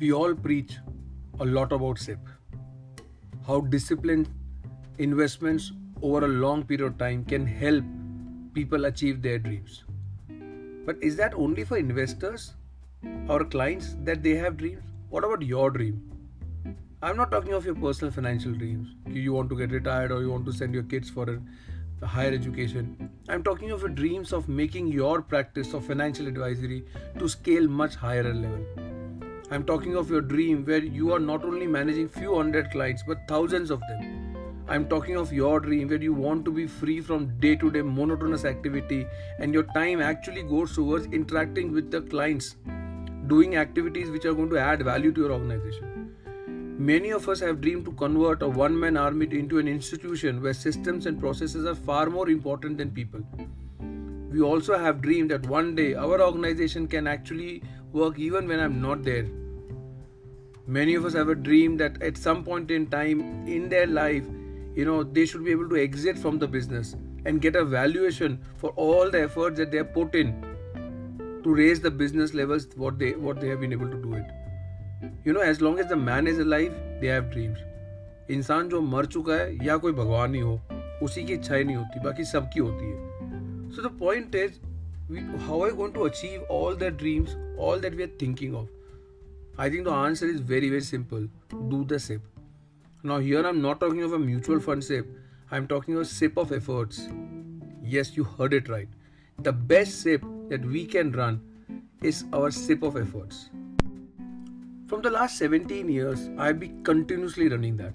we all preach a lot about SIP. How disciplined investments over a long period of time can help people achieve their dreams. But is that only for investors or clients that they have dreams? What about your dream? I'm not talking of your personal financial dreams. You want to get retired or you want to send your kids for a higher education. I'm talking of your dreams of making your practice of financial advisory to scale much higher level. I'm talking of your dream where you are not only managing few hundred clients but thousands of them I'm talking of your dream where you want to be free from day to day monotonous activity and your time actually goes towards interacting with the clients, doing activities which are going to add value to your organization. Many of us have dreamed to convert a one man army into an institution where systems and processes are far more important than people. We also have dreamed that one day our organization can actually work even when I'm not there. Many of us have a dream that at some point in time in their life, you know they should be able to exit from the business and get a valuation for all the efforts that they have put in to raise the business levels what they what they have been able to do it you know as long as the man is alive they have dreams इंसान जो मर चुका है या कोई भगवान ही हो उसी की इच्छाएं नहीं होती बाकी सबकी होती है so the point is how are you going to achieve all their dreams all that we are thinking of i think the answer is very very simple do the sip now, here I'm not talking of a mutual fund SIP, I'm talking of a SIP of efforts. Yes, you heard it right. The best SIP that we can run is our SIP of efforts. From the last 17 years, I've been continuously running that.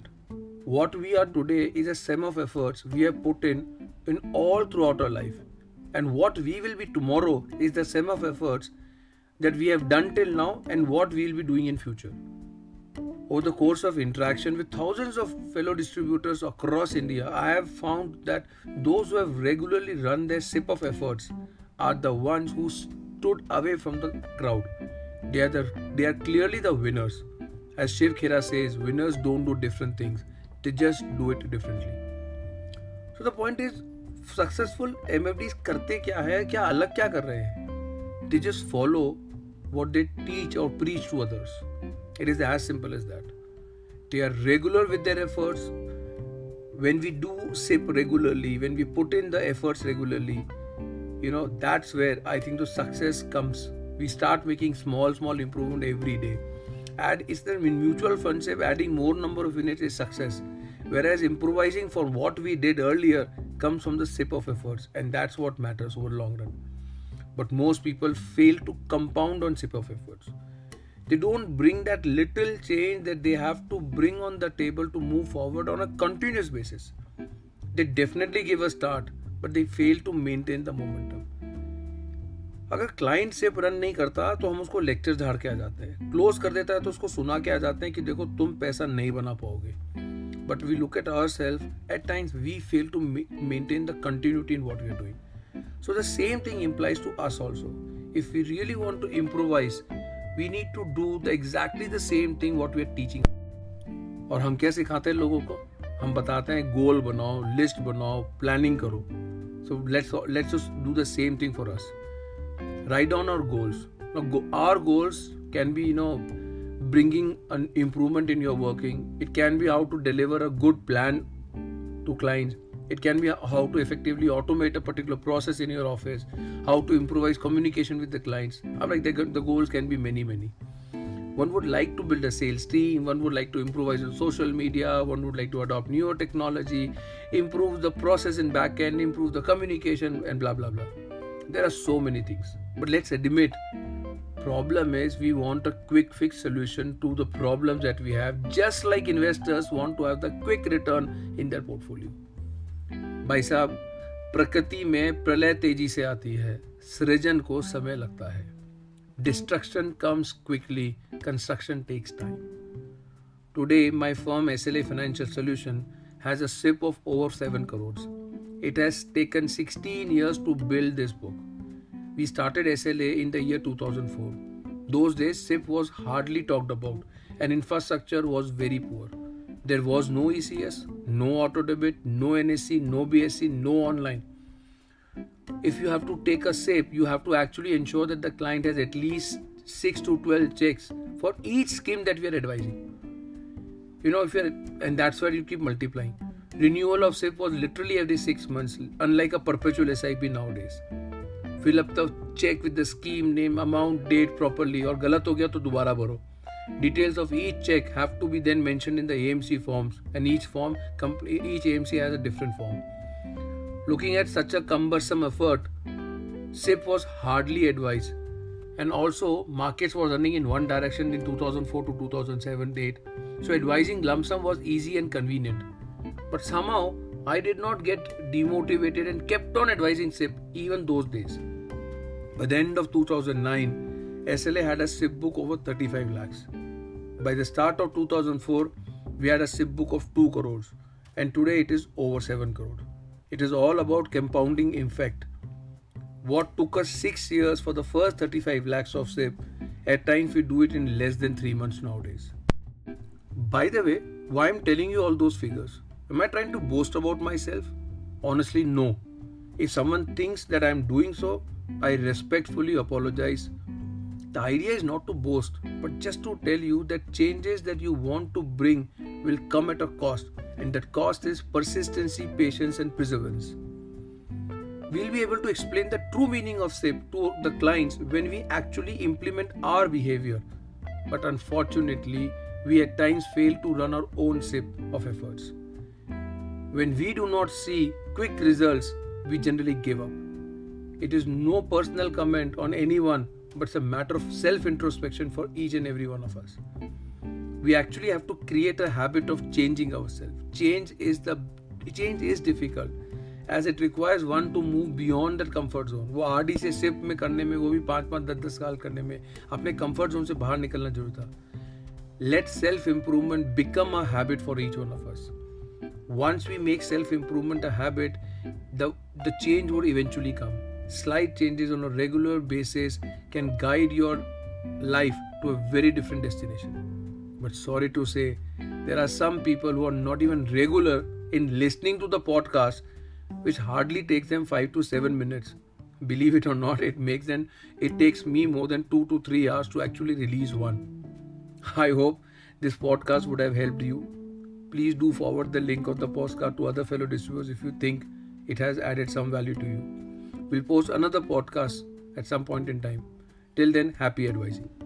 What we are today is a sum of efforts we have put in in all throughout our life. And what we will be tomorrow is the sum of efforts that we have done till now and what we will be doing in future. Over the course of interaction with thousands of fellow distributors across India, I have found that those who have regularly run their sip of efforts are the ones who stood away from the crowd. They are, the, they are clearly the winners. As Shiv Khera says, winners don't do different things, they just do it differently. So the point is, successful MFDs करते क्या है क्या अलग क्या कर रहे हैं They just follow what they teach or preach to others. It is as simple as that. They are regular with their efforts. When we do SIP regularly, when we put in the efforts regularly, you know, that's where I think the success comes. We start making small, small improvement every day. And it's the mutual funds, adding more number of units is success. Whereas improvising for what we did earlier comes from the SIP of efforts, and that's what matters over long run. But most people fail to compound on SIP of efforts they don't bring that little change that they have to bring on the table to move forward on a continuous basis. They definitely give a start, but they fail to maintain the momentum. अगर client SIP run नहीं करता तो हम उसको lecture झाड़ के आ जाते हैं क्लोज कर देता है तो उसको सुना के आ जाते हैं कि देखो तुम पैसा नहीं बना पाओगे but we look at our self at times we fail to maintain the continuity in what we are doing so the same thing implies to us also if we really want to improvise we need to do the exactly the same thing what we are teaching और हम क्या सिखाते हैं लोगों को हम बताते हैं गोल बनाओ लिस्ट बनाओ प्लानिंग करो so let's let's just do the same thing for us write down our goals our goals can be you know bringing an improvement in your working it can be how to deliver a good plan to clients it can be how to effectively automate a particular process in your office, how to improvise communication with the clients. I'm like the, goals can be many, many. One would like to build a sales team, one would like to improvise on social media, one would like to adopt newer technology, improve the process in backend, improve the communication, and blah blah blah. There are so many things. But let's admit problem is we want a quick fix solution to the problems that we have just like investors want to have the quick return in their portfolio भाई साहब, प्रकृति में प्रलय तेज़ी से आती है, सृजन को समय लगता है। Destruction comes quickly construction takes time today my firm S L A financial solution has up of over seven crore it has taken sixteen years to build this book we started S L A in the year two thousand four those days SIP was hardly talked about and infrastructure was very poor there was no E C S no auto debit, no NACH no BSE, no online. If you have to take a SIP, you have to actually ensure that the client has at least 6 to 12 checks for each scheme that we are advising. You know, if you're, and that's why you keep multiplying. Renewal of SIP was literally every six months, unlike a perpetual SIP nowadays. Fill up the check with the scheme name, amount, date properly, or galat ho gaya to dobara bharo. Details of each check have to be then mentioned in the AMC forms, and each form, each AMC has a different form. Looking at such a cumbersome effort, SIP was hardly advised, and also markets were running in one direction in 2004 to 2007 So advising lump sum was easy and convenient. But somehow I did not get demotivated and kept on advising SIP even those days. By the end of 2009, SLA had a SIP book over 35 lakhs. By the start of 2004, we had a SIP book of 2 crores, and today it is over 7 crore. It is all about compounding effect. What took us 6 years for the first 35 lakhs of SIP, at times we do it in less than 3 months nowadays. By the way, why I'm telling you all those figures? Am I trying to boast about myself? Honestly, no. If someone thinks that I'm doing so, I respectfully apologize. The idea is not to boast, but just to tell you that changes that you want to bring will come at a cost, and that cost is persistency, patience, and perseverance. We'll be able to explain the true meaning of SIP to the clients when we actually implement our behavior. But unfortunately, we at times fail to run our own SIP of efforts. When we do not see quick results, we generally give up. It is no personal comment on anyone, but it's a matter of self introspection for each and every one of us. We actually have to create a habit of changing ourselves. Change is the change is difficult as it requires one to move beyond that comfort zone. वो आर से SIP में करने में वो भी पाँच पाँच दस दस साल करने में अपने comfort zone से बाहर निकलना जरूरी था Let self improvement become a habit for each one of us once we make self improvement a habit the the change would eventually come slight changes on a regular basis can guide your life to a very different destination. But sorry to say there are some people who are not even regular in listening to the podcast which hardly takes them 5 to 7 minutes. Believe it or not it makes them it takes me more than 2 to 3 hours to actually release one. I hope this podcast would have helped you. Please do forward the link of the postcard to other fellow distributors if you think it has added some value to you. We'll post another podcast at some point in time. Till then, happy advising.